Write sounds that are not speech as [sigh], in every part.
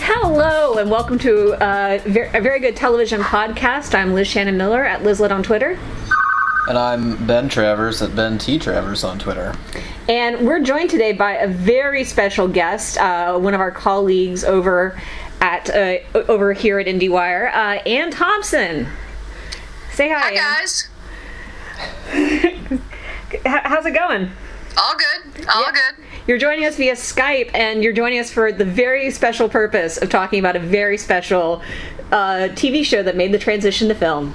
Hello, and welcome to uh, ver- a very good television podcast. I'm Liz Shannon Miller at Lizlet on Twitter. And I'm Ben Travers at Ben T. Travers on Twitter. And we're joined today by a very special guest, uh, one of our colleagues over at uh, over here at IndieWire, uh, Anne Thompson. Say hi, Hi Anne. guys. [laughs] H- How's it going? All good. All Yeah. good. You're joining us via Skype, and you're joining us for the very special purpose of talking about a very special uh, TV show that made the transition to film.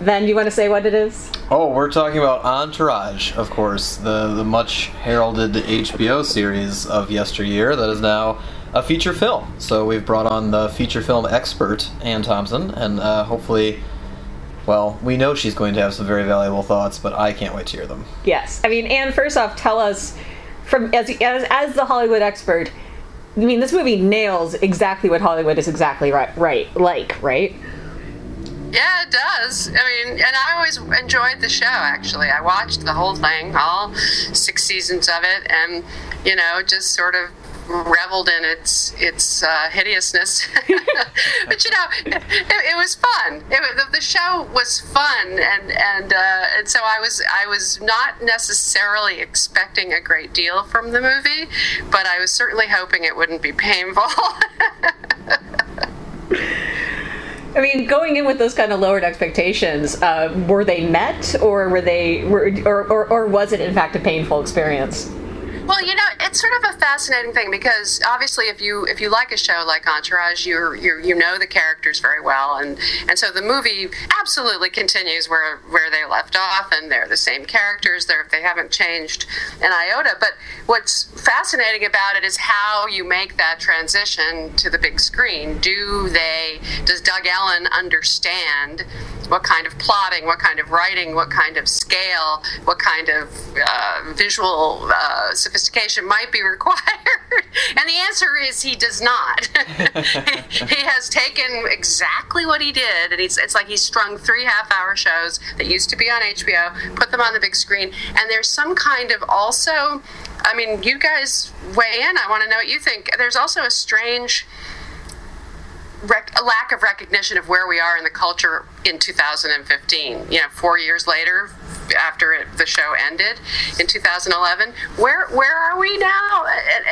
Then, you want to say what it is? Oh, we're talking about Entourage, of course, the, the much heralded HBO series of yesteryear that is now a feature film. So we've brought on the feature film expert, Anne Thompson, and uh, hopefully, well, we know she's going to have some very valuable thoughts, but I can't wait to hear them. Yes. I mean, Anne, first off, tell us from as as, as the Hollywood expert. I mean, this movie nails exactly what Hollywood is exactly right, right, like, right? Yeah, it does. I mean, and I always enjoyed the show. Actually, I watched the whole thing, all six seasons of it, and you know, just sort of reveled in its its uh, hideousness. [laughs] but you know, it, it was fun. It, the, show was fun, and and uh, and so I was I was not necessarily expecting a great deal from the movie, but I was certainly hoping it wouldn't be painful. [laughs] I mean, going in with those kind of lowered expectations, uh, were they met, or were they, were, or, or or was it in fact a painful experience? Well, you know, it's sort of a fascinating thing because obviously, if you if you like a show like Entourage, you you you know the characters very well, and and so the movie absolutely continues where where they left off, and they're the same characters. They're they haven't changed an iota. But what's fascinating about it is how you make that transition to the big screen. Do they? Does Doug Ellin understand? what kind of plotting, what kind of writing, what kind of scale, what kind of uh, visual uh, sophistication might be [laughs] required? and the answer is he does not. [laughs] he has taken exactly what he did, and he's, it's like he's strung three half hour shows that used to be on HBO, put them on the big screen, and there's some kind of also. I mean, you guys weigh in. I want to know what you think. There's also a strange rec- a lack of recognition of where we are in the culture in 2015. You know, four years later, after it, the show ended in 2011, where where are we now?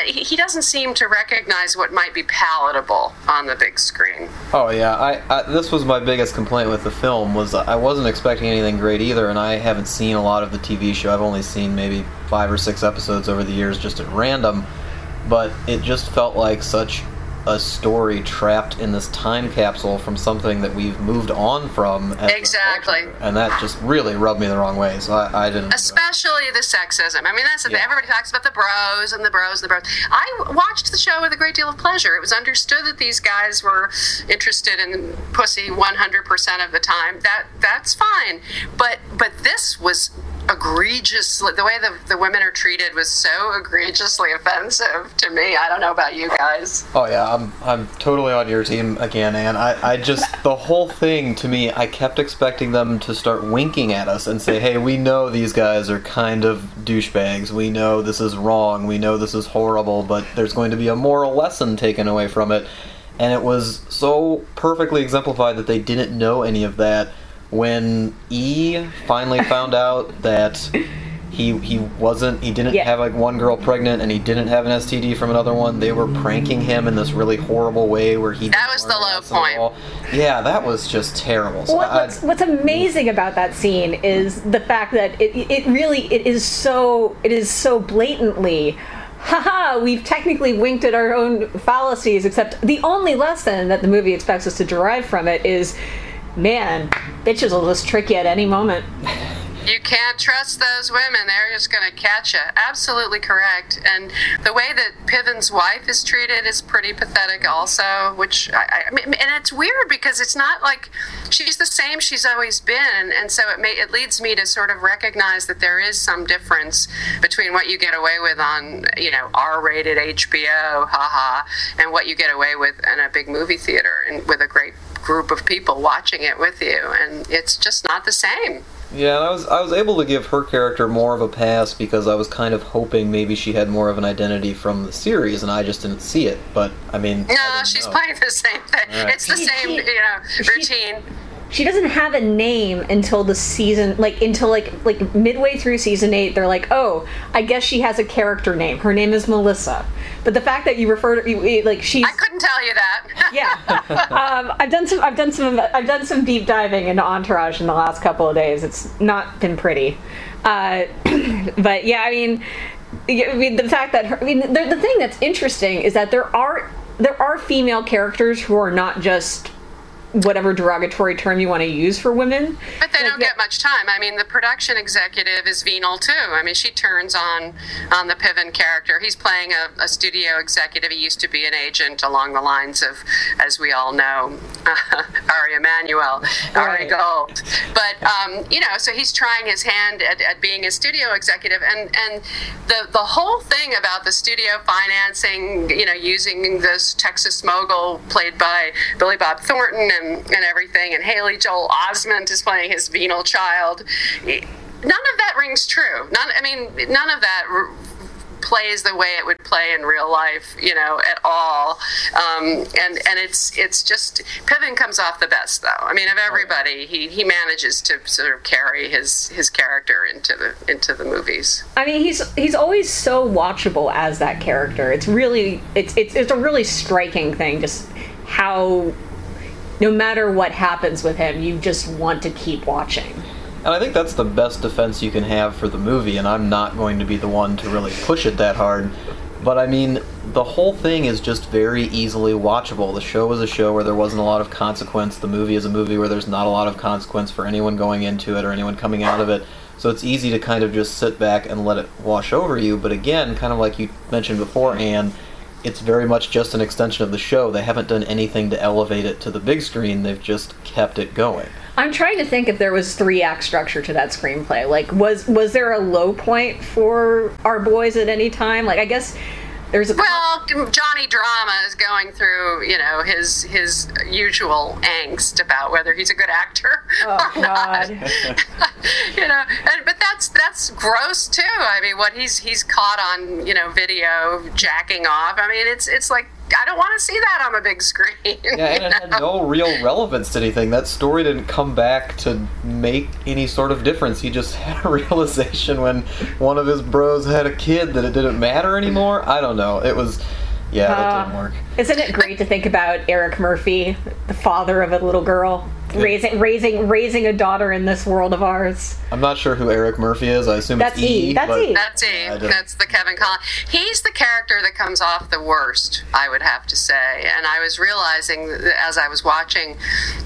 He he doesn't seem to recognize what might be palatable on the big screen. Oh yeah, I, I this was my biggest complaint with the film was I wasn't expecting anything great either, and I haven't seen a lot of the TV show. I've only seen maybe five or six episodes over the years, just at random. But it just felt like such a story trapped in this time capsule from something that we've moved on from. Exactly. and that just really rubbed me the wrong way. So I, I didn't. Especially the sexism. I mean, that's the thing. Yeah. Everybody talks about the bros and the bros and the bros. I watched the show with a great deal of pleasure. It was understood that these guys were interested in pussy 100% of the time. That that's fine. But but this was egregious. The way the, the women are treated was so egregiously offensive to me. I don't know about you guys. Oh yeah, I'm I'm totally on your team again, Anne. I, I just the whole thing to me, I kept expecting them to start winking at us and say, "Hey, we know these guys are kind of douchebags. We know this is wrong. We know this is horrible, but there's going to be a moral lesson taken away from it." And it was so perfectly exemplified that they didn't know any of that when E finally found out that he he wasn't he didn't Yeah. have like one girl pregnant and he didn't have an STD from another one. They were pranking him in this really horrible way where he That was the low point. all. Yeah, that was just terrible. So What, I- what's, what's amazing about that scene is the fact that it, it really it is so it is so blatantly haha we've technically winked at our own fallacies except the only lesson that the movie expects us to derive from it is man bitches will just trick you at any moment You can't trust those women. They're just going to catch you. Absolutely correct. And the way that Piven's wife is treated is pretty pathetic, also. Which I, I mean, and it's weird because it's not like she's the same she's always been, and so it may it leads me to sort of recognize that there is some difference between what you get away with on you know R-rated HBO, haha, and what you get away with in a big movie theater and with a great group of people watching it with you, and it's just not the same. Yeah, and I was I was able to give her character more of a pass because I was kind of hoping maybe she had more of an identity from the series, and I just didn't see it. But I mean, No, didn't she's know. playing the same thing. Right. It's the She- same, she- you know, routine. she doesn't have a name until the season like until like like midway through season 8 they're like oh i guess she has a character name. Her name is melissa. But the fact that you refer to you- like she I couldn't tell you that. [laughs] yeah. Um, i've done some i've done some i've done some deep diving into entourage in the last couple of days. It's not been pretty. Uh, [clears throat] but yeah i mean I mean, the fact that her, I mean, the, the thing that's interesting is that there are there are female characters who are not just whatever derogatory term you want to use for women. But they Like don't get much time. I mean, the production executive is venal too. I mean, she turns on on the Piven character. He's playing a, a studio executive. He used to be an agent along the lines of, as we all know, [laughs] Ari Emanuel, Ari Right. Gold. But um, you know, so he's trying his hand at, at being a studio executive, and and the the whole thing about the studio financing, you know, using this Texas mogul played by Billy Bob Thornton and, and everything, and Haley Joel Osment is playing his venal child. None of that rings true. None. I mean, none of that. r- plays the way it would play in real life, you know, at all. Um, and and it's it's just Piven comes off the best though. I mean, of everybody, he, he manages to sort of carry his his character into the into the movies. I mean, he's he's always so watchable as that character. It's really it's it's it's a really striking thing, just how no matter what happens with him, you just want to keep watching. And I think that's the best defense you can have for the movie, and I'm not going to be the one to really push it that hard. But I mean, the whole thing is just very easily watchable. The show is a show where there wasn't a lot of consequence. The movie is a movie where there's not a lot of consequence for anyone going into it or anyone coming out of it. So it's easy to kind of just sit back and let it wash over you. But again, kind of like you mentioned before, Anne, it's very much just an extension of the show. They haven't done anything to elevate it to the big screen. They've just kept it going. I'm trying to think if there was three act structure to that screenplay. Like, was was there a low point for our boys at any time? Like, I guess there's a Well, Johnny Drama is going through, you know, his his usual angst about whether he's a good actor oh or not. god. [laughs] you know, and, but that's that's gross too. I mean, what he's he's caught on, you know, video jacking off. I mean, it's it's like I don't want to see that on the big screen. Yeah, and it had no [laughs] real relevance to anything. That story didn't come back to make any sort of difference. He just [laughs] had a realization when one of his bros had a kid that it didn't matter anymore. I don't know. It was, yeah, that Uh, didn't work. Isn't it great to think about Eric Murphy, the father of a little girl, [laughs] raising raising raising a daughter in this world of ours? I'm not sure who Eric Murphy is. I assume That's it's E. E. That's E. That's I That's the Kevin Connolly. He's the character that comes off the worst, I would have to say. And I was realizing as I was watching,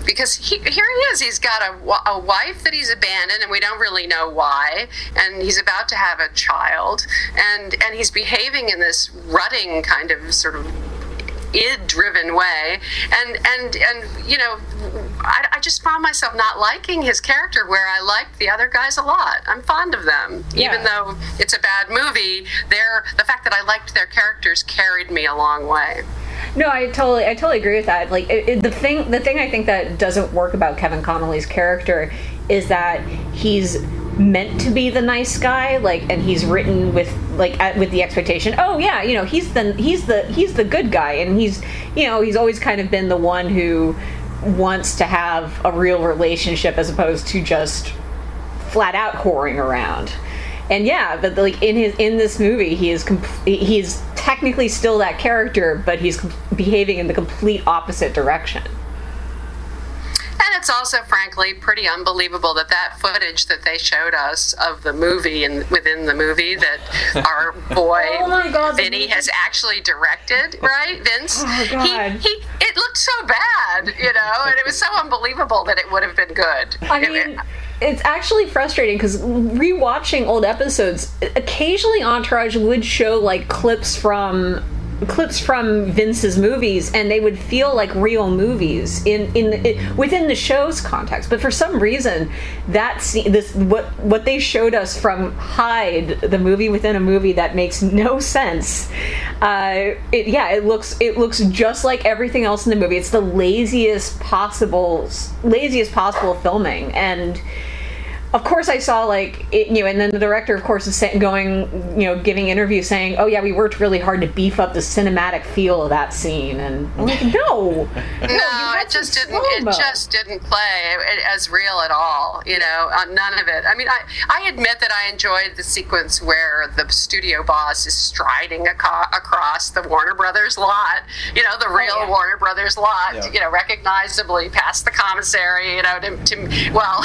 because he, here he is. He's got a, a wife that he's abandoned, and we don't really know why. And he's about to have a child, and and he's behaving in this rutting kind of sort of id driven way and and and you know I, I just found myself not liking his character where i liked the other guys a lot i'm fond of them Yeah. even though it's a bad movie they're the fact that i liked their characters carried me a long way No, I totally, I totally agree with that. Like it, it- the thing, the thing I think that doesn't work about Kevin Connolly's character is that he's meant to be the nice guy, like, and he's written with like at, with the expectation. Oh yeah, you know, he's the he's the he's the good guy, and he's you know he's always kind of been the one who wants to have a real relationship as opposed to just flat out whoring around. And yeah, but like in his in this movie, he is com- he's technically still that character, but he's com- behaving in the complete opposite direction. And it's also frankly pretty unbelievable that that footage that they showed us of the movie and within the movie that [laughs] our boy Oh my God, Vinny has actually directed, right, Vince? Oh, God. He, he it looked so bad, you know, and it was so unbelievable that it would have been good. I It- mean, it's actually frustrating because rewatching old episodes, occasionally Entourage would show like clips from clips from Vince's movies, and they would feel like real movies in in the, it, within the show's context. But for some reason, that scene, this what what they showed us from Hyde, the movie within a movie that makes no sense. Uh, it, yeah, it looks it looks just like everything else in the movie. It's the laziest possible laziest possible filming and of course I saw like it, you know, and then the director, of course, is saying, going, you know, giving interviews saying, "Oh yeah, we worked really hard to beef up the cinematic feel of that scene," and I'm like, no, no, [laughs] it just didn't. It just didn't play as real at all. You know, uh, none of it. I mean, I I admit that I enjoyed the sequence where the studio boss is striding aco- across the Warner Brothers lot. You know, the real oh, yeah. Warner Brothers lot. Yeah. You know, recognizably past the commissary. You know, to, to well,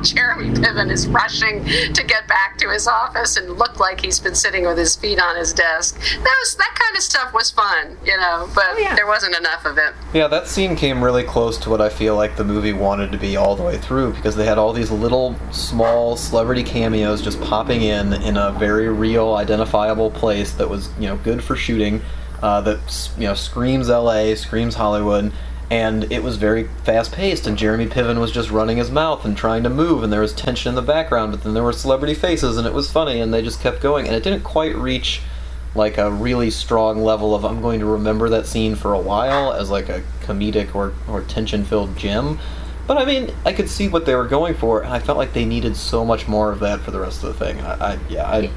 [laughs] Jeremy Piven is rushing to get back to his office and look like he's been sitting with his feet on his desk. That was that kind of stuff was fun, you know, but oh, yeah. there wasn't enough of it. Yeah, that scene came really close to what I feel like the movie wanted to be all the way through because they had all these little small celebrity cameos just popping in in a very real, identifiable place that was you know good for shooting. Uh, that you know screams L.A., screams Hollywood and it was very fast paced and Jeremy Piven was just running his mouth and trying to move and there was tension in the background but then there were celebrity faces and it was funny and they just kept going and it didn't quite reach like a really strong level of I'm going to remember that scene for a while as like a comedic or, or tension filled gem but I mean I could see what they were going for and I felt like they needed so much more of that for the rest of the thing I, I yeah I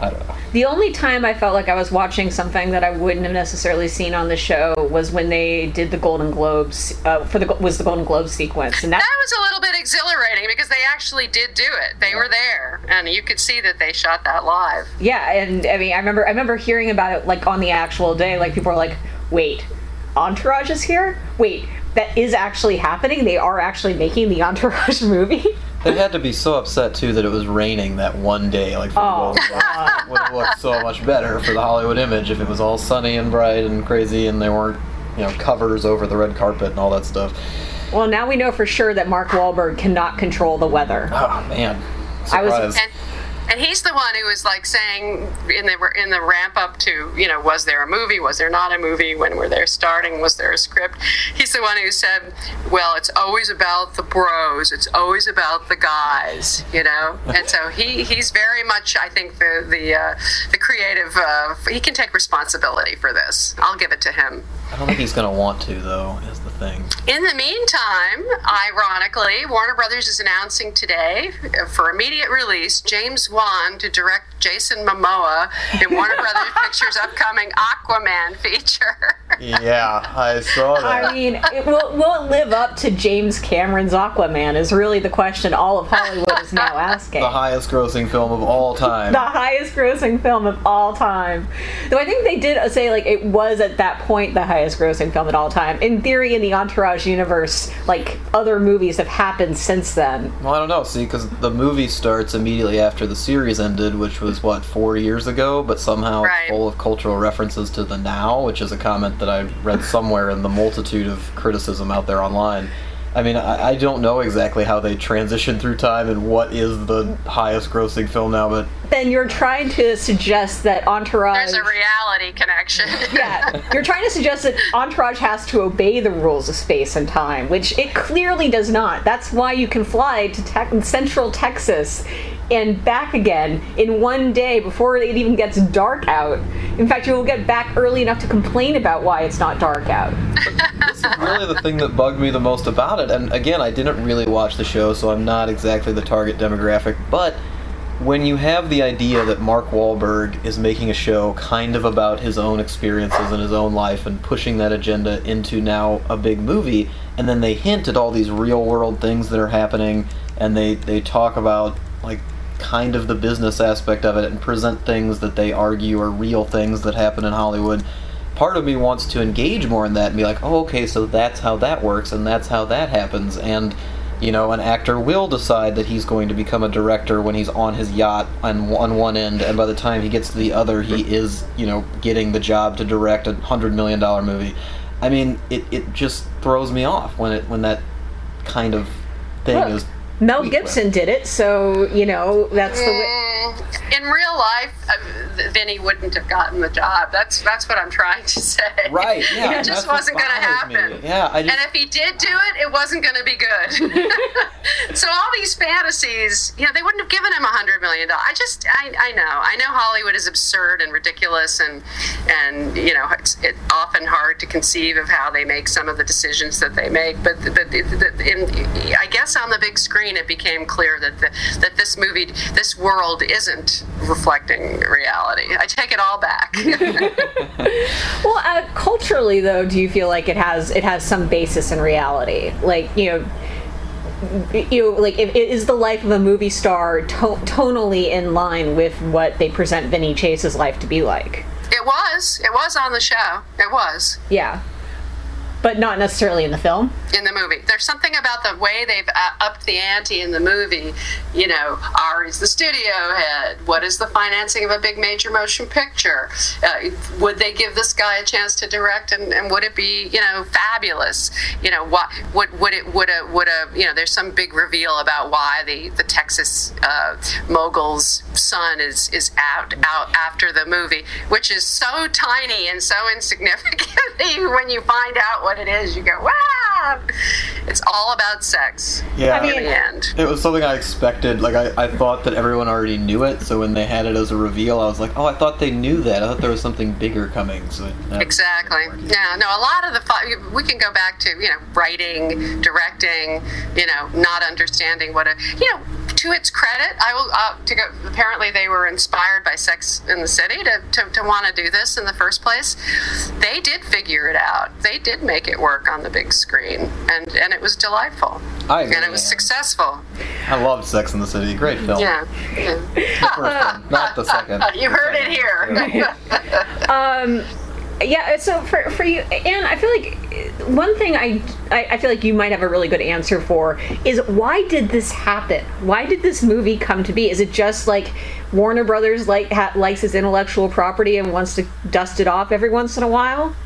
I don't know. The only time I felt like I was watching something that I wouldn't have necessarily seen on the show was when they did the Golden Globes uh, for the was the Golden Globes sequence, and that, that was a little bit exhilarating because they actually did do it. They yeah. were there, and you could see that they shot that live. Yeah, and I mean, I remember I remember hearing about it like on the actual day. Like people were like, "Wait, Entourage is here? Wait, that is actually happening? They are actually making the Entourage [laughs] movie?" They had to be so upset too that it was raining that one day. Like, for oh, the would have looked so much better for the Hollywood image if it was all sunny and bright and crazy, and there weren't, you know, covers over the red carpet and all that stuff. Well, now we know for sure that Mark Wahlberg cannot control the weather. Oh man, Surprise. I was. And- and he's the one who was like saying in the in the ramp up to you know was there a movie was there not a movie when were there starting was there a script? He's the one who said well it's always about the bros it's always about the guys you know? [laughs] And so he he's very much I think the the uh, the creative uh, he can take responsibility for this. I'll give it to him. I don't think he's going to want to though is the thing in the meantime ironically Warner Brothers is announcing today uh, for immediate release James Wan to direct Jason Momoa in Warner Brothers [laughs] Pictures' upcoming Aquaman feature. [laughs] yeah, I saw that. I mean, it will, will it live up to James Cameron's Aquaman? Is really the question all of Hollywood is now asking. The highest grossing film of all time. the highest grossing film of all time. Though I think they did say like it was at that point the highest grossing film of all time. In theory, in the Entourage universe, like other movies have happened since then. Well, I don't know. See, because the movie starts immediately after the series ended, which was what four years ago, but somehow right. full of cultural references to the now, which is a comment that I read somewhere in the multitude of criticism out there online. I mean, I, I, don't know exactly how they transition through time and what is the highest grossing film now, but. Then you're trying to suggest that Entourage. There's a reality connection. [laughs] yeah. You're trying to suggest that Entourage has to obey the rules of space and time, which it clearly does not. That's why you can fly to te- Central Texas and back again in one day before it even gets dark out. In fact, you will get back early enough to complain about why it's not dark out. this is really the thing that bugged me the most about it. And again, I didn't really watch the show, so I'm not exactly the target demographic. But when you have the idea that Mark Wahlberg is making a show kind of about his own experiences and his own life and pushing that agenda into now a big movie, and then they hint at all these real world things that are happening, and they, they talk about like kind of the business aspect of it and present things that they argue are real things that happen in Hollywood. Part of me wants to engage more in that and be like, oh, okay, so that's how that works and that's how that happens. And, you know, an actor will decide that he's going to become a director when he's on his yacht on, on one end, and by the time he gets to the other, he is, you know, getting the job to direct a $100 million movie. I mean, it, it just throws me off when it when that kind of thing Look, is Mel Gibson did it, so you know that's the way. In real life, uh, Vinny wouldn't have gotten the job. That's that's what I'm trying to say. Right, yeah, [laughs] it just wasn't going to happen. me. Yeah, I just- and if he did do it, it wasn't going to be good. [laughs] so all these fantasies, you know, they wouldn't have given him a hundred million dollars. I just, I, I know, I know Hollywood is absurd and ridiculous, and and you know, it's it, often hard to conceive of how they make some of the decisions that they make. But but the, the, in, I guess on the big screen, it became clear that the, that this movie, this world, isn't reflecting reality. I take it all back. [laughs] Well, uh, culturally though, do you feel like it has it has some basis in reality? Like you know. You know, like, if, is the life of a movie star to- tonally in line with what they present Vinny Chase's life to be like? it was, it was on the show. It was. Yeah, but not necessarily in the film. in the movie. There's something about the way they've uh, upped the ante in the movie. You know, Ari's the studio head. What is the financing of a big major motion picture? Uh, would they give this guy a chance to direct, and, and would it be, you know, fabulous? You know, what would would it would a would a you know? There's some big reveal about why the the Texas uh, mogul's son is is out out after the movie, which is so tiny and so insignificant. [laughs] when you find out what it is, you go, wow! It's all about sex. Yeah. I mean- in the end. It was something I expected. Like I, I thought that everyone already knew it, so when they had it as a reveal, I was like, "Oh, I thought they knew that. I thought there was something bigger coming." So Exactly. Yeah. No. A lot of the we can go back to you know writing, directing, you know, not understanding what a you know. To its credit, I will uh, to go. Apparently, they were inspired by Sex in the City to, to, to want to do this in the first place. They did figure it out. They did make it work on the big screen, and and it was delightful. I agree, and it was successful. I loved Sex in the City. Great film. Yeah. yeah. The first one, not the second. [laughs] you heard it here. [laughs] Yeah, so for for you, and I feel like uh, one thing I, I I feel like you might have a really good answer for is why did this happen? Why did this movie come to be? Is it just like Warner Brothers like ha, likes his intellectual property and wants to dust it off every once in a while?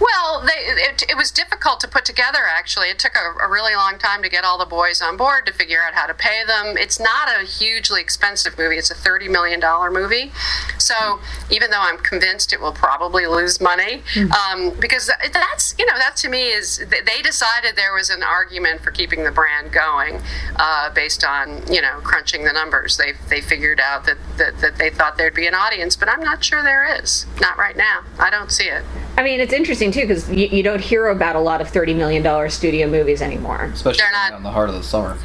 Well, they, it, it was difficult to put together, actually. It took a, a really long time to get all the boys on board to figure out how to pay them. It's not a hugely expensive movie, it's a $30 million movie. So even though I'm convinced it will probably lose money, um, because that's, you know, that to me is, they decided there was an argument for keeping the brand going uh, based on, you know, crunching the numbers. They, they figured out that, that, that they thought there'd be an audience, but I'm not sure there is. Not right now. I don't see it. I mean, it's interesting too because you, you don't hear about a lot of thirty million dollar studio movies anymore. Especially They're not- on the heart of the summer.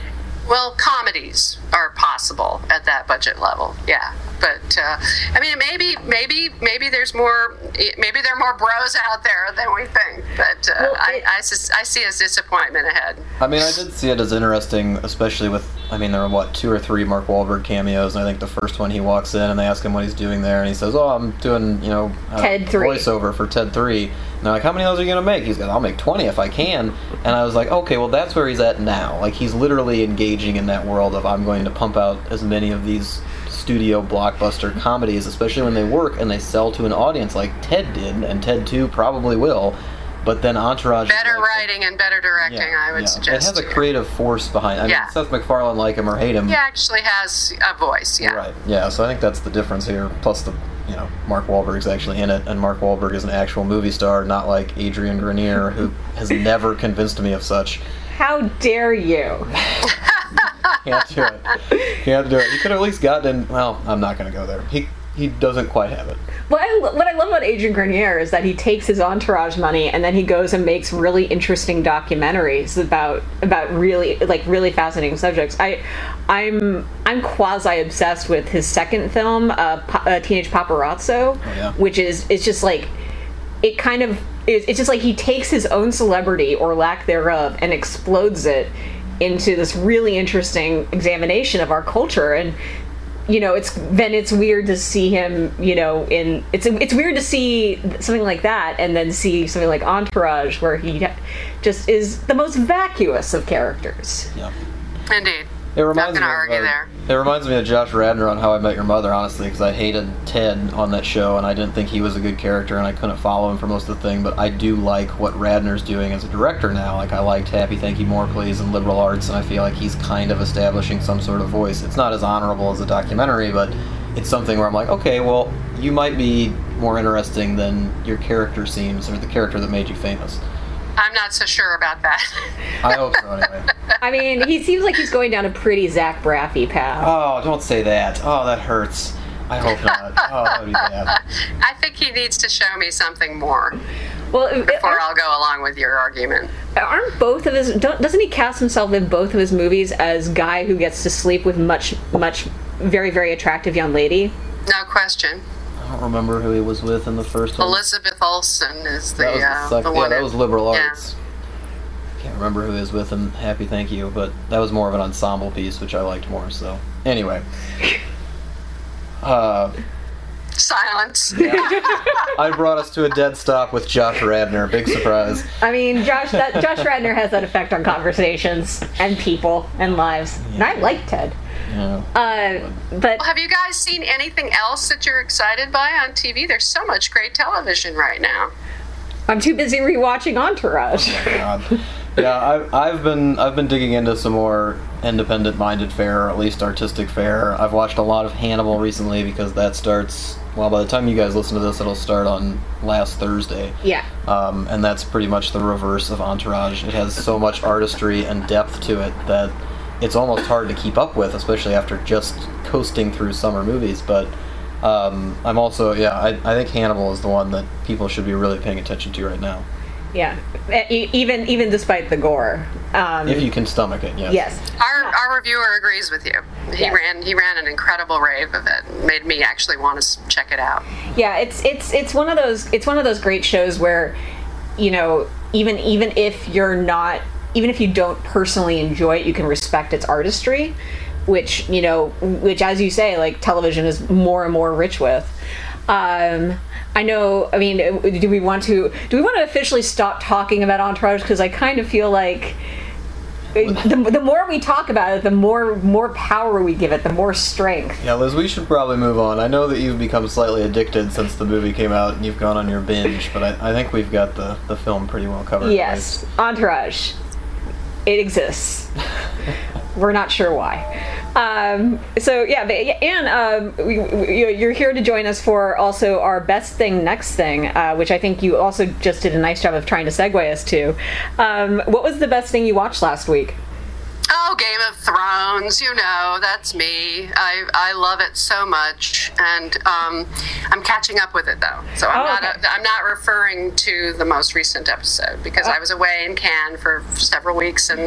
Well, comedies are possible at that budget level, yeah. But uh, I mean, maybe, maybe, maybe there's more. Maybe there are more bros out there than we think. But uh, Well, I, it- I, sus- I see a disappointment ahead. I mean, I did see it as interesting, especially with. I mean, there were what two or three Mark Wahlberg cameos, and I think the first one he walks in and they ask him what he's doing there, and he says, "Oh, I'm doing you know uh, Ted 3. voiceover for Ted Three." And they're like, "How many of those are you gonna make?" He's like, "I'll make 20 if I can." And I was like, "Okay, well that's where he's at now. Like he's literally engaging in that world of I'm going to pump out as many of these." studio blockbuster comedies especially when they work and they sell to an audience like ted did and ted too probably will but then entourage Better like- writing and better directing, I would yeah. suggest. It has a creative force behind. I Yeah. mean, Seth MacFarlane, like him or hate him, He actually has a voice, yeah. right? Yeah. So I think that's the difference here. Plus the, you know, Mark Wahlberg's actually in it, and Mark Wahlberg is an actual movie star, not like Adrian Grenier, who [laughs] has never convinced me of such. How dare you? Can't do it. Can't do it. He could have at least gotten. In, well, I'm not going to go there. He he doesn't quite have it. What I, what I love about Adrian Grenier is that he takes his entourage money and then he goes and makes really interesting documentaries about about really like really fascinating subjects. I I'm I'm quasi obsessed with his second film, uh, Pa- uh, Teenage Paparazzo, yeah. which is it's just like it kind of is it's just like he takes his own celebrity or lack thereof and explodes it into this really interesting examination of our culture and you know it's then it's weird to see him you know in it's it's weird to see something like that and then see something like entourage where he just is the most vacuous of characters Yeah. Indeed. It reminds gonna me. argue of, there. It reminds me of Josh Radnor on How I Met Your Mother, honestly, because I hated Ted on that show, and I didn't think he was a good character, and I couldn't follow him for most of the thing. But I do like what Radnor's doing as a director now. Like I liked Happy Thank You More Please and Liberal Arts, and I feel like he's kind of establishing some sort of voice. It's not as honorable as a documentary, but it's something where I'm like, okay, well, you might be more interesting than your character seems, or the character that made you famous. I'm not so sure about that. I hope so, anyway. [laughs] I mean, he seems like he's going down a pretty Zach Braffy path. Oh, don't say that. Oh, that hurts. I hope not. Oh, that would be bad. [laughs] I think he needs to show me something more well, before I'll go along with your argument. Aren't both of his? Don't, doesn't he cast himself in both of his movies as guy who gets to sleep with much, much, very, very attractive young lady? No question. I don't remember who he was with in the first one. Elizabeth Olsen is the, that was the, uh, second, the yeah, one. that was liberal yeah. Arts. Can't remember who he was with him. Happy Thank You, but that was more of an ensemble piece, which I liked more. So anyway, uh, Silence. I brought us to a dead stop with Josh Radnor. Big surprise. I mean, Josh that Josh Radnor has that effect on conversations and people and lives. And I like Ted. Yeah. Uh, but Have you guys seen anything else that you're excited by on TV? There's so much great television right now. I'm too busy rewatching Entourage. God. Yeah, I've, I've been I've been digging into some more independent-minded fare, or at least artistic fare. I've watched a lot of Hannibal recently because that starts. Well, by the time you guys listen to this, it'll start on last Thursday. Yeah. Um, and that's pretty much the reverse of Entourage. It has so much artistry and depth to it that it's almost hard to keep up with, especially after just coasting through summer movies. But um, I'm also, yeah, I, I think Hannibal is the one that people should be really paying attention to right now. Yeah. Even even despite the gore. Um, If you can stomach it, yes. yes. Our, our reviewer agrees with you. He Yes. ran he ran an incredible rave of it. Made me actually want to check it out. Yeah, it's it's it's one of those it's one of those great shows where, you know, even even if you're not even if you don't personally enjoy it, you can respect its artistry, which you know, which as you say, like television is more and more rich with. Um, I know. I mean, do we want to do we want to officially stop talking about Entourage? Because I kind of feel like. The, the more we talk about it, the more more power we give it, the more strength. Yeah, Liz, we should probably move on. I know that you've become slightly addicted since the movie came out and you've gone on your binge, but I, I think we've got the, the film pretty well covered. Yes, Entourage. It exists. [laughs] We're not sure why. Um, so yeah, and um, we, we, you're here to join us for also our best thing, next thing, uh, which I think you also just did a nice job of trying to segue us to. Um, what was the best thing you watched last week? Oh, Game of Thrones, you know, that's me. I, I love it so much, and um, I'm catching up with it though. So I'm Oh, not okay. I'm not referring to the most recent episode because Oh. I was away in Cannes for several weeks, and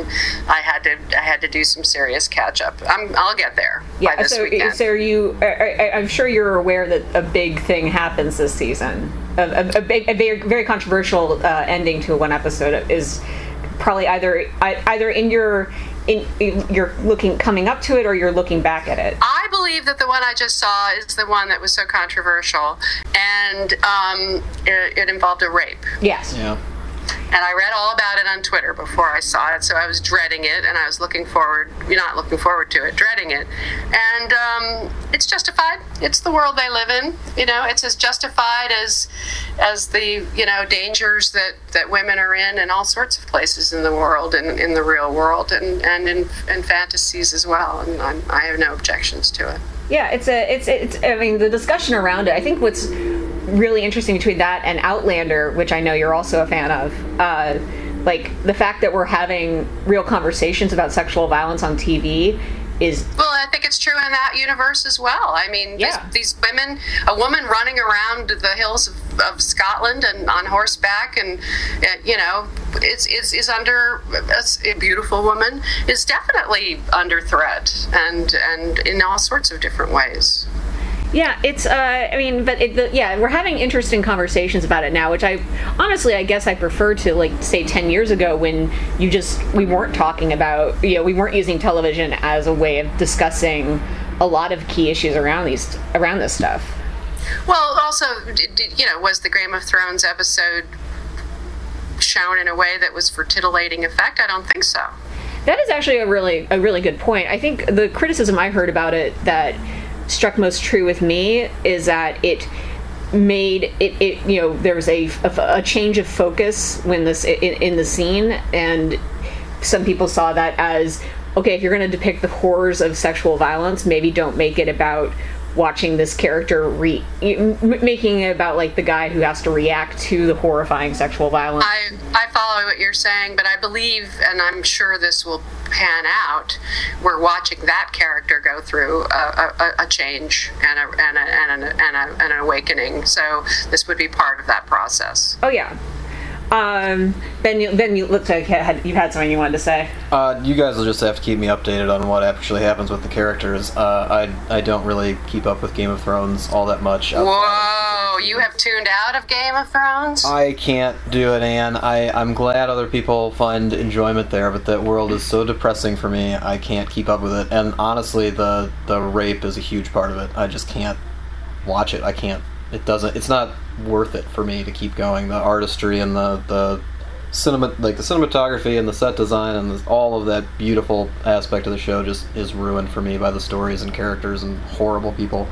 I had to I had to do some serious catch up. I'm I'll get there by this so weekend. so are you? I, I, I'm sure you're aware that a big thing happens this season. A, a, a, big, a very, very controversial uh, ending to one episode is probably either either in your in, in you're looking coming up to it or you're looking back at it. I believe that the one I just saw is the one that was so controversial, and um, it, it involved a rape. Yes. Yeah. And I read all about it on Twitter before I saw it, so I was dreading it, and I was looking forward, not looking forward to it, dreading it. And um, it's justified. It's the world they live in. You know, it's as justified as as the you know dangers that, that women are in in all sorts of places in the world and in the real world and, and in, in fantasies as well. And I'm, I have no objections to it. Yeah, it's a it's it's I mean the discussion around it. I think what's really interesting between that and Outlander, which I know you're also a fan of, uh, like the fact that we're having real conversations about sexual violence on TV is Well, I think it's true in that universe as well. I mean, Yeah. these, these women, a woman running around the hills of, of Scotland and on horseback, and you know, is is, is under a, a beautiful woman is definitely under threat, and and in all sorts of different ways. Yeah, it's. Uh, I mean, but it, the, yeah, we're having interesting conversations about it now, which I honestly, I guess, I prefer to like say ten years ago when you just we weren't talking about, you know, we weren't using television as a way of discussing a lot of key issues around these around this stuff. Well, also, you know, was the Game of Thrones episode shown in a way that was for titillating effect? I don't think so. That is actually a really a really good point. I think the criticism I heard about it that struck most true with me is that it made it, it you know there was a, a, a change of focus when this in, in the scene and some people saw that as okay if you're going to depict the horrors of sexual violence maybe don't make it about watching this character re m- making it about like the guy who has to react to the horrifying sexual violence. I, I follow what you're saying, but I believe, and I'm sure this will pan out, we're watching that character go through a, a, a change and, a, and, a, and, a, and, a, and an awakening. So this would be part of that process. oh yeah. Um, ben, you, Ben, you looked like you had, you had something you wanted to say. Uh, you guys will just have to keep me updated on what actually happens with the characters. Uh, I I don't really keep up with Game of Thrones all that much. Whoa, you have tuned out of Game of Thrones? I can't do it, Anne. I, I'm glad other people find enjoyment there, but that world is so depressing for me, I can't keep up with it. And honestly, the, the rape is a huge part of it. I just can't watch it. I can't. It doesn't. It's not worth it for me to keep going. The artistry and the, the cinema, like the cinematography and the set design and the, all of that beautiful aspect of the show just is ruined for me by the stories and characters and horrible people.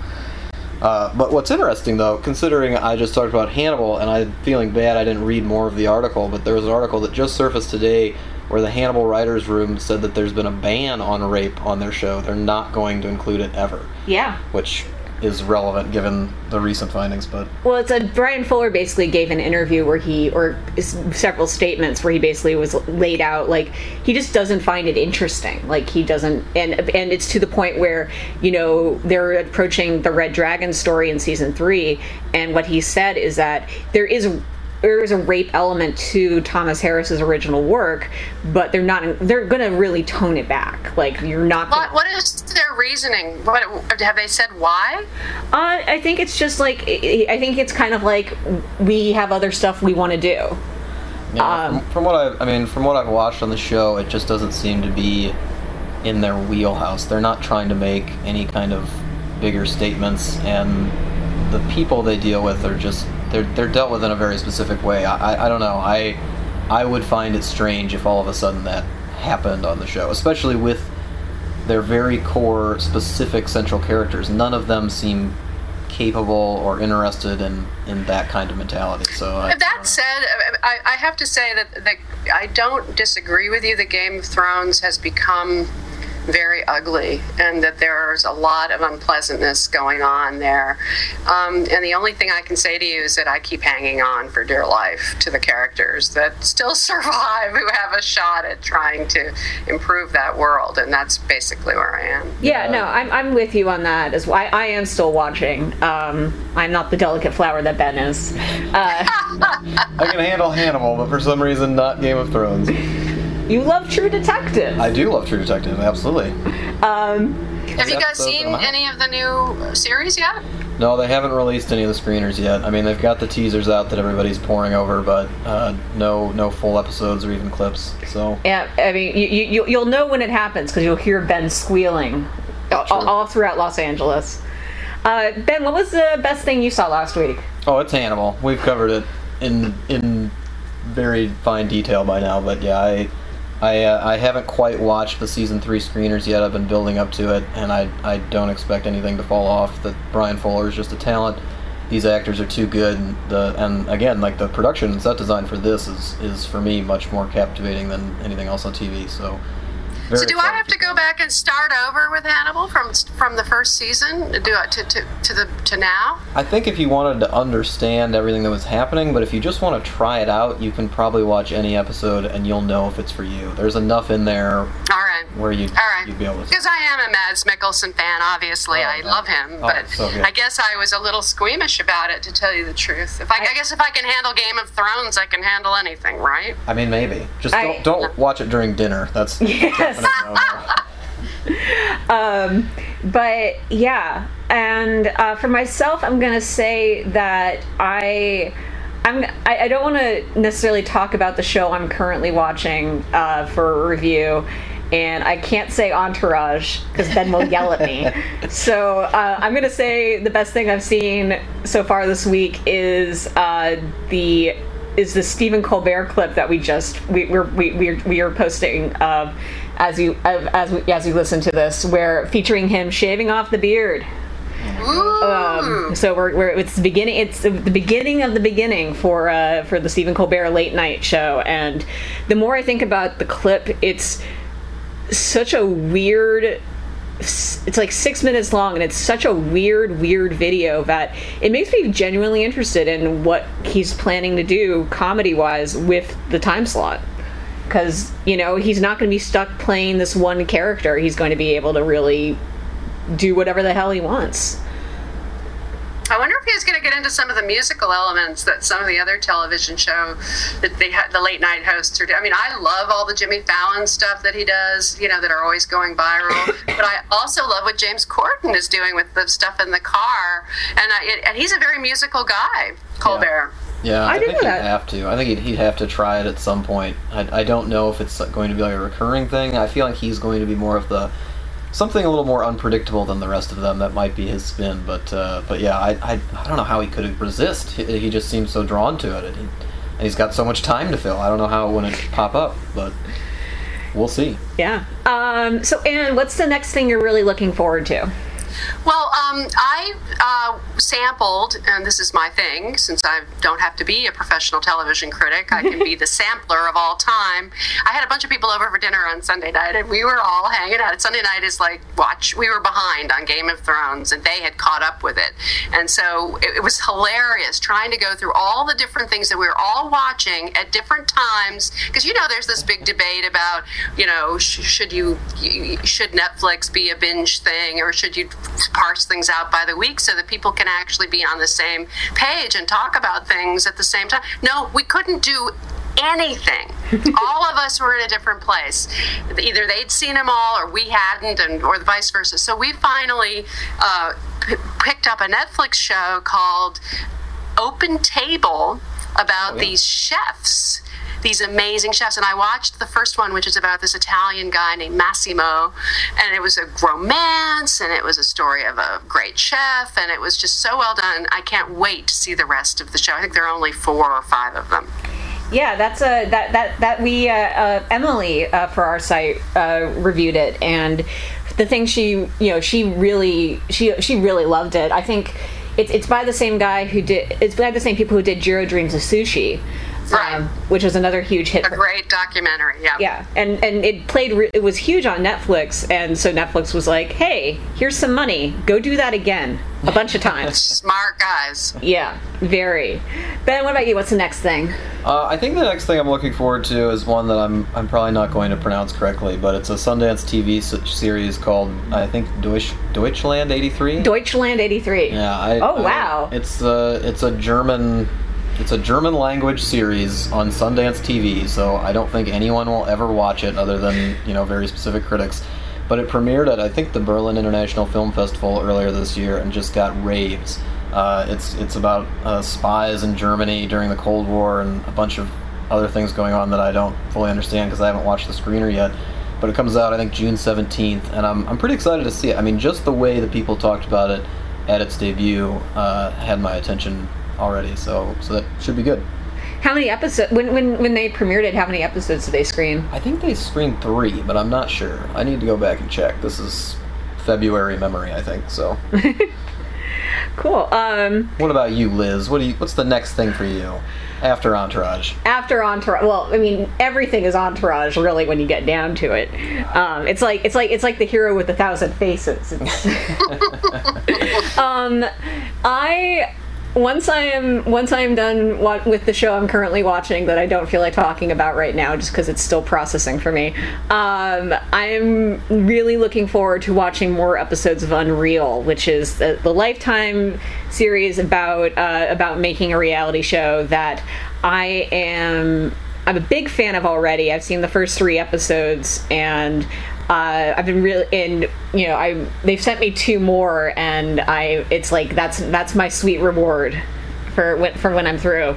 Uh, but what's interesting, though, considering I just talked about Hannibal and I'm feeling bad I didn't read more of the article, but there was an article that just surfaced today where the Hannibal Writers Room said that there's been a ban on rape on their show. They're not going to include it ever, Yeah. which is relevant given the recent findings. But Well, it's a Bryan Fuller basically gave an interview where he, or several statements where he basically was laid out like he just doesn't find it interesting. Like he doesn't, and and it's to the point where you know they're approaching the Red Dragon story in season three, and what he said is that there is. There is a rape element to Thomas Harris's original work, but they're not. They're going to really tone it back. Like you're not. Gonna, What, what is their reasoning? What have they said? Why? Uh, I think it's just like I I think it's kind of like we have other stuff we want to do. yeah, Um, from, from what I, I mean, from what I've watched on the show, it just doesn't seem to be in their wheelhouse. They're not trying to make any kind of bigger statements, and the people they deal with are just they're they're dealt with in a very specific way. I I, I don't know. I I would find it strange if all of a sudden that happened on the show, especially with their very core specific central characters. None of them seem capable or interested in in that kind of mentality. So I, That said, I, I have to say that, that I don't disagree with you. The Game of Thrones has become very ugly, and that there's a lot of unpleasantness going on there. Um, and the only thing I can say to you is that I keep hanging on for dear life to the characters that still [laughs] survive, who have a shot at trying to improve that world, and that's basically where I am. Yeah, no, I'm, I'm with you on that as well. I, I am still watching. Um, I'm not the delicate flower that Ben is. Uh, [laughs] I can handle Hannibal, but for some reason not Game of Thrones. You love True Detective. I do love True Detective, absolutely. Um, Have you guys seen any of the new series yet? No, they haven't released any of the screeners yet. I mean, they've got the teasers out that everybody's pouring over, but uh, no, no full episodes or even clips. So yeah, I mean, you, you, you'll know when it happens because you'll hear Ben squealing all, all throughout Los Angeles. Uh, ben, what was the best thing you saw last week? Oh, it's Hannibal. We've covered it in in very fine detail by now, but yeah, I I, uh, I haven't quite watched the season three screeners yet. I've been building up to it, and I I don't expect anything to fall off. That Bryan Fuller is just a talent. These actors are too good. And the and again, like the production and set design for this is is for me much more captivating than anything else on TV. So. So do I have to go back and start over with Hannibal from from the first season? Do I, to, to to the to now? I think if you wanted to understand everything that was happening, but if you just want to try it out, you can probably watch any episode and you'll know if it's for you. There's enough in there All right. where you All right. you'd be able to. Because I am a Mads Mikkelsen fan, obviously. Oh, I yeah. love him, Oh, but so. I guess I was a little squeamish about it, to tell you the truth. If I, I guess if I can handle Game of Thrones, I can handle anything, right? I mean, maybe. Just I- don't don't watch it during dinner. That's [laughs] Yes. Um, but yeah, and uh, for myself, I'm gonna say that I. I'm, I, I don't want to necessarily talk about the show I'm currently watching uh, for a review, and I can't say Entourage because Ben will yell at me. [laughs] So uh, I'm gonna say the best thing I've seen so far this week is uh, the is the Stephen Colbert clip that we just we we're, we we we are posting uh, as you as we as you listen to this, where featuring him shaving off the beard. Um, so we're, we're it's the beginning. It's the beginning of the beginning for uh, for the Stephen Colbert late night show. And the more I think about the clip, it's such a weird it's like six minutes long, and it's such a weird, weird video that it makes me genuinely interested in what he's planning to do comedy wise with the time slot. Because you know he's not going to be stuck playing this one character. He's going to be able to really do whatever the hell he wants. I he's going to get into some of the musical elements that some of the other television show that they had the late night hosts are. do- I mean, I love all the Jimmy Fallon stuff that he does, you know, that are always going viral. [laughs] but I also love what James Corden is doing with the stuff in the car, and I, and he's a very musical guy, Colbert. Yeah, I I, didn't think he'd have to. I think he'd, he'd have to try it at some point. I, I don't know if it's going to be like a recurring thing. I feel like he's going to be more of the something a little more unpredictable than the rest of them. That might be his spin, but uh, but yeah, I, I I don't know how he could resist. He, he just seems so drawn to it, and, he, and he's got so much time to fill. I don't know how it wouldn't pop up, but we'll see. Yeah. Um, so, Anne, what's the next thing you're really looking forward to? Well, um, I uh, sampled, and this is my thing, since I don't have to be a professional television critic, I can be the [laughs] sampler of all time. I had a bunch of people over for dinner on Sunday night, and we were all hanging out. Sunday night is like, watch, we were behind on Game of Thrones, and they had caught up with it. And so it, it was hilarious trying to go through all the different things that we were all watching at different times. Because, you know, there's this big debate about, you know, sh- should you, you, should Netflix be a binge thing, or should you parse things out by the week so that people can actually be on the same page and talk about things at the same time. No, we couldn't do anything. [laughs] all of us were in a different place. Either they'd seen them all or we hadn't, and or the vice versa. So we finally uh, p- picked up a Netflix show called Open Table about Oh, yeah. these chefs these amazing chefs. And I watched the first one, which is about this Italian guy named Massimo. And it was a romance, and it was a story of a great chef, and it was just so well done. I can't wait to see the rest of the show. I think there are only four or five of them. Yeah, that's a that that that we uh, uh, Emily uh, for our site uh, reviewed it, and the thing she you know she really she she really loved it. I think it's it's by the same guy who did it's by the same people who did Jiro Dreams of Sushi, Right. um, which was another huge hit. A for- great documentary. Yeah. yeah, and and it played. Re- it was huge on Netflix, and so Netflix was like, "Hey, here's some money. Go do that again a bunch of [laughs] times." Smart guys. yeah, very. Ben, what about you? What's the next thing? Uh, I think the next thing I'm looking forward to is one that I'm I'm probably not going to pronounce correctly, but it's a Sundance TV series called I think Deutsch Deutschland '83. Deutschland '83. Yeah. I, Oh, I- wow. it's a it's a German it's a German language series on Sundance TV. So I don't think anyone will ever watch it other than you know very specific critics. But it premiered at I think the Berlin International Film Festival earlier this year and just got raves. Uh, it's it's about uh, spies in Germany during the Cold War and a bunch of other things going on that I don't fully understand because I haven't watched the screener yet. But it comes out I think June 17th, and I'm I'm pretty excited to see it. I mean, just the way that people talked about it at its debut uh, had my attention already, so so that should be good. How many episodes? When when when they premiered it, how many episodes did they screen? I think they screened three, but I'm not sure. I need to go back and check. This is February memory, I think. So, [laughs] Cool. Um, what about you, Liz? What do you? What's the next thing for you after Entourage? after Entourage, well, I mean, everything is Entourage, really, when you get down to it. Um, it's like it's like it's like the hero with a thousand faces. [laughs] [laughs] Um, I once I am once I am done with the show I'm currently watching that I don't feel like talking about right now, just because it's still processing for me. Um, I'm really looking forward to watching more episodes of Unreal, which is the, the Lifetime series about uh, about making a reality show that I am. I'm a big fan of already. I've seen the first three episodes, and uh, I've been really in you know I they've sent me two more, and I it's like that's that's my sweet reward for when for when I'm through.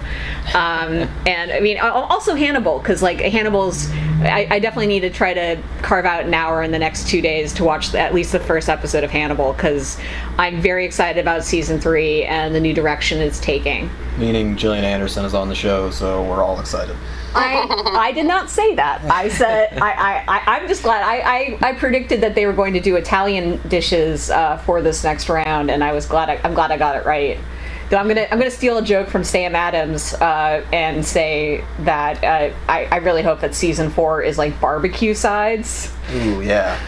Um, and I mean also Hannibal because like Hannibal's I, I definitely need to try to carve out an hour in the next two days to watch the, at least the first episode of Hannibal because I'm very excited about season three and the new direction it's taking. Meaning Gillian Anderson is on the show, so we're all excited. I, I did not say that. I said I, I, I I'm just glad I, I, I predicted that they were going to do Italian dishes uh, for this next round, and I was glad I, I'm glad I got it right. Though I'm gonna I'm gonna steal a joke from Sam Adams uh, and say that uh, I, I really hope that season four is like barbecue sides. Ooh, yeah.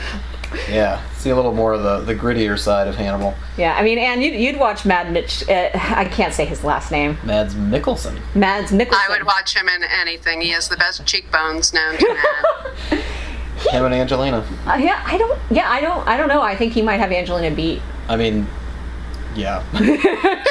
Yeah, see a little more of the, the grittier side of Hannibal. Yeah, I mean, and you'd, you'd watch Mad Mitch. Uh, I can't say his last name. Mads Mikkelsen. Mads Mikkelsen. I would watch him in anything. He has the best cheekbones known to man. [laughs] Him and Angelina. Uh, yeah, I don't. Yeah, I don't. I don't know. I think he might have Angelina beat. I mean, yeah. [laughs]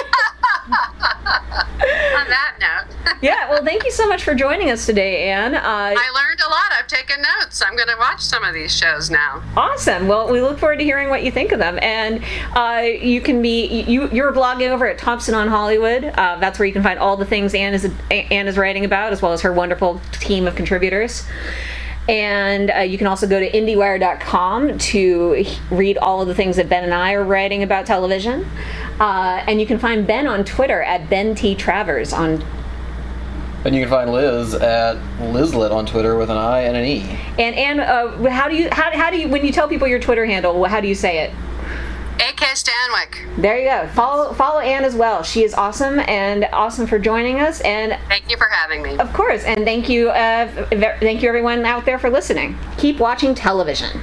On that note, Yeah. Well, thank you so much for joining us today, Anne. Uh, I learned a lot. I've taken notes. I'm going to watch some of these shows now. Awesome. Well, we look forward to hearing what you think of them. And uh, you can be you you're blogging over at Thompson on Hollywood. Uh, that's where you can find all the things Anne is Anne is writing about, as well as her wonderful team of contributors. And uh, you can also go to IndieWire.com to read all of the things that Ben and I are writing about television. Uh, and you can find Ben on Twitter at Ben T Travers on And you can find Liz at Lizlet on Twitter with an I and an E. and and Uh, how do you how, how do you when you tell people your Twitter handle? How do you say it? AK Stanwyck. There you go. Follow follow Anne as well. She is awesome and awesome for joining us. And Thank you for having me. of course, and thank you, uh, thank you everyone out there for listening. Keep watching television.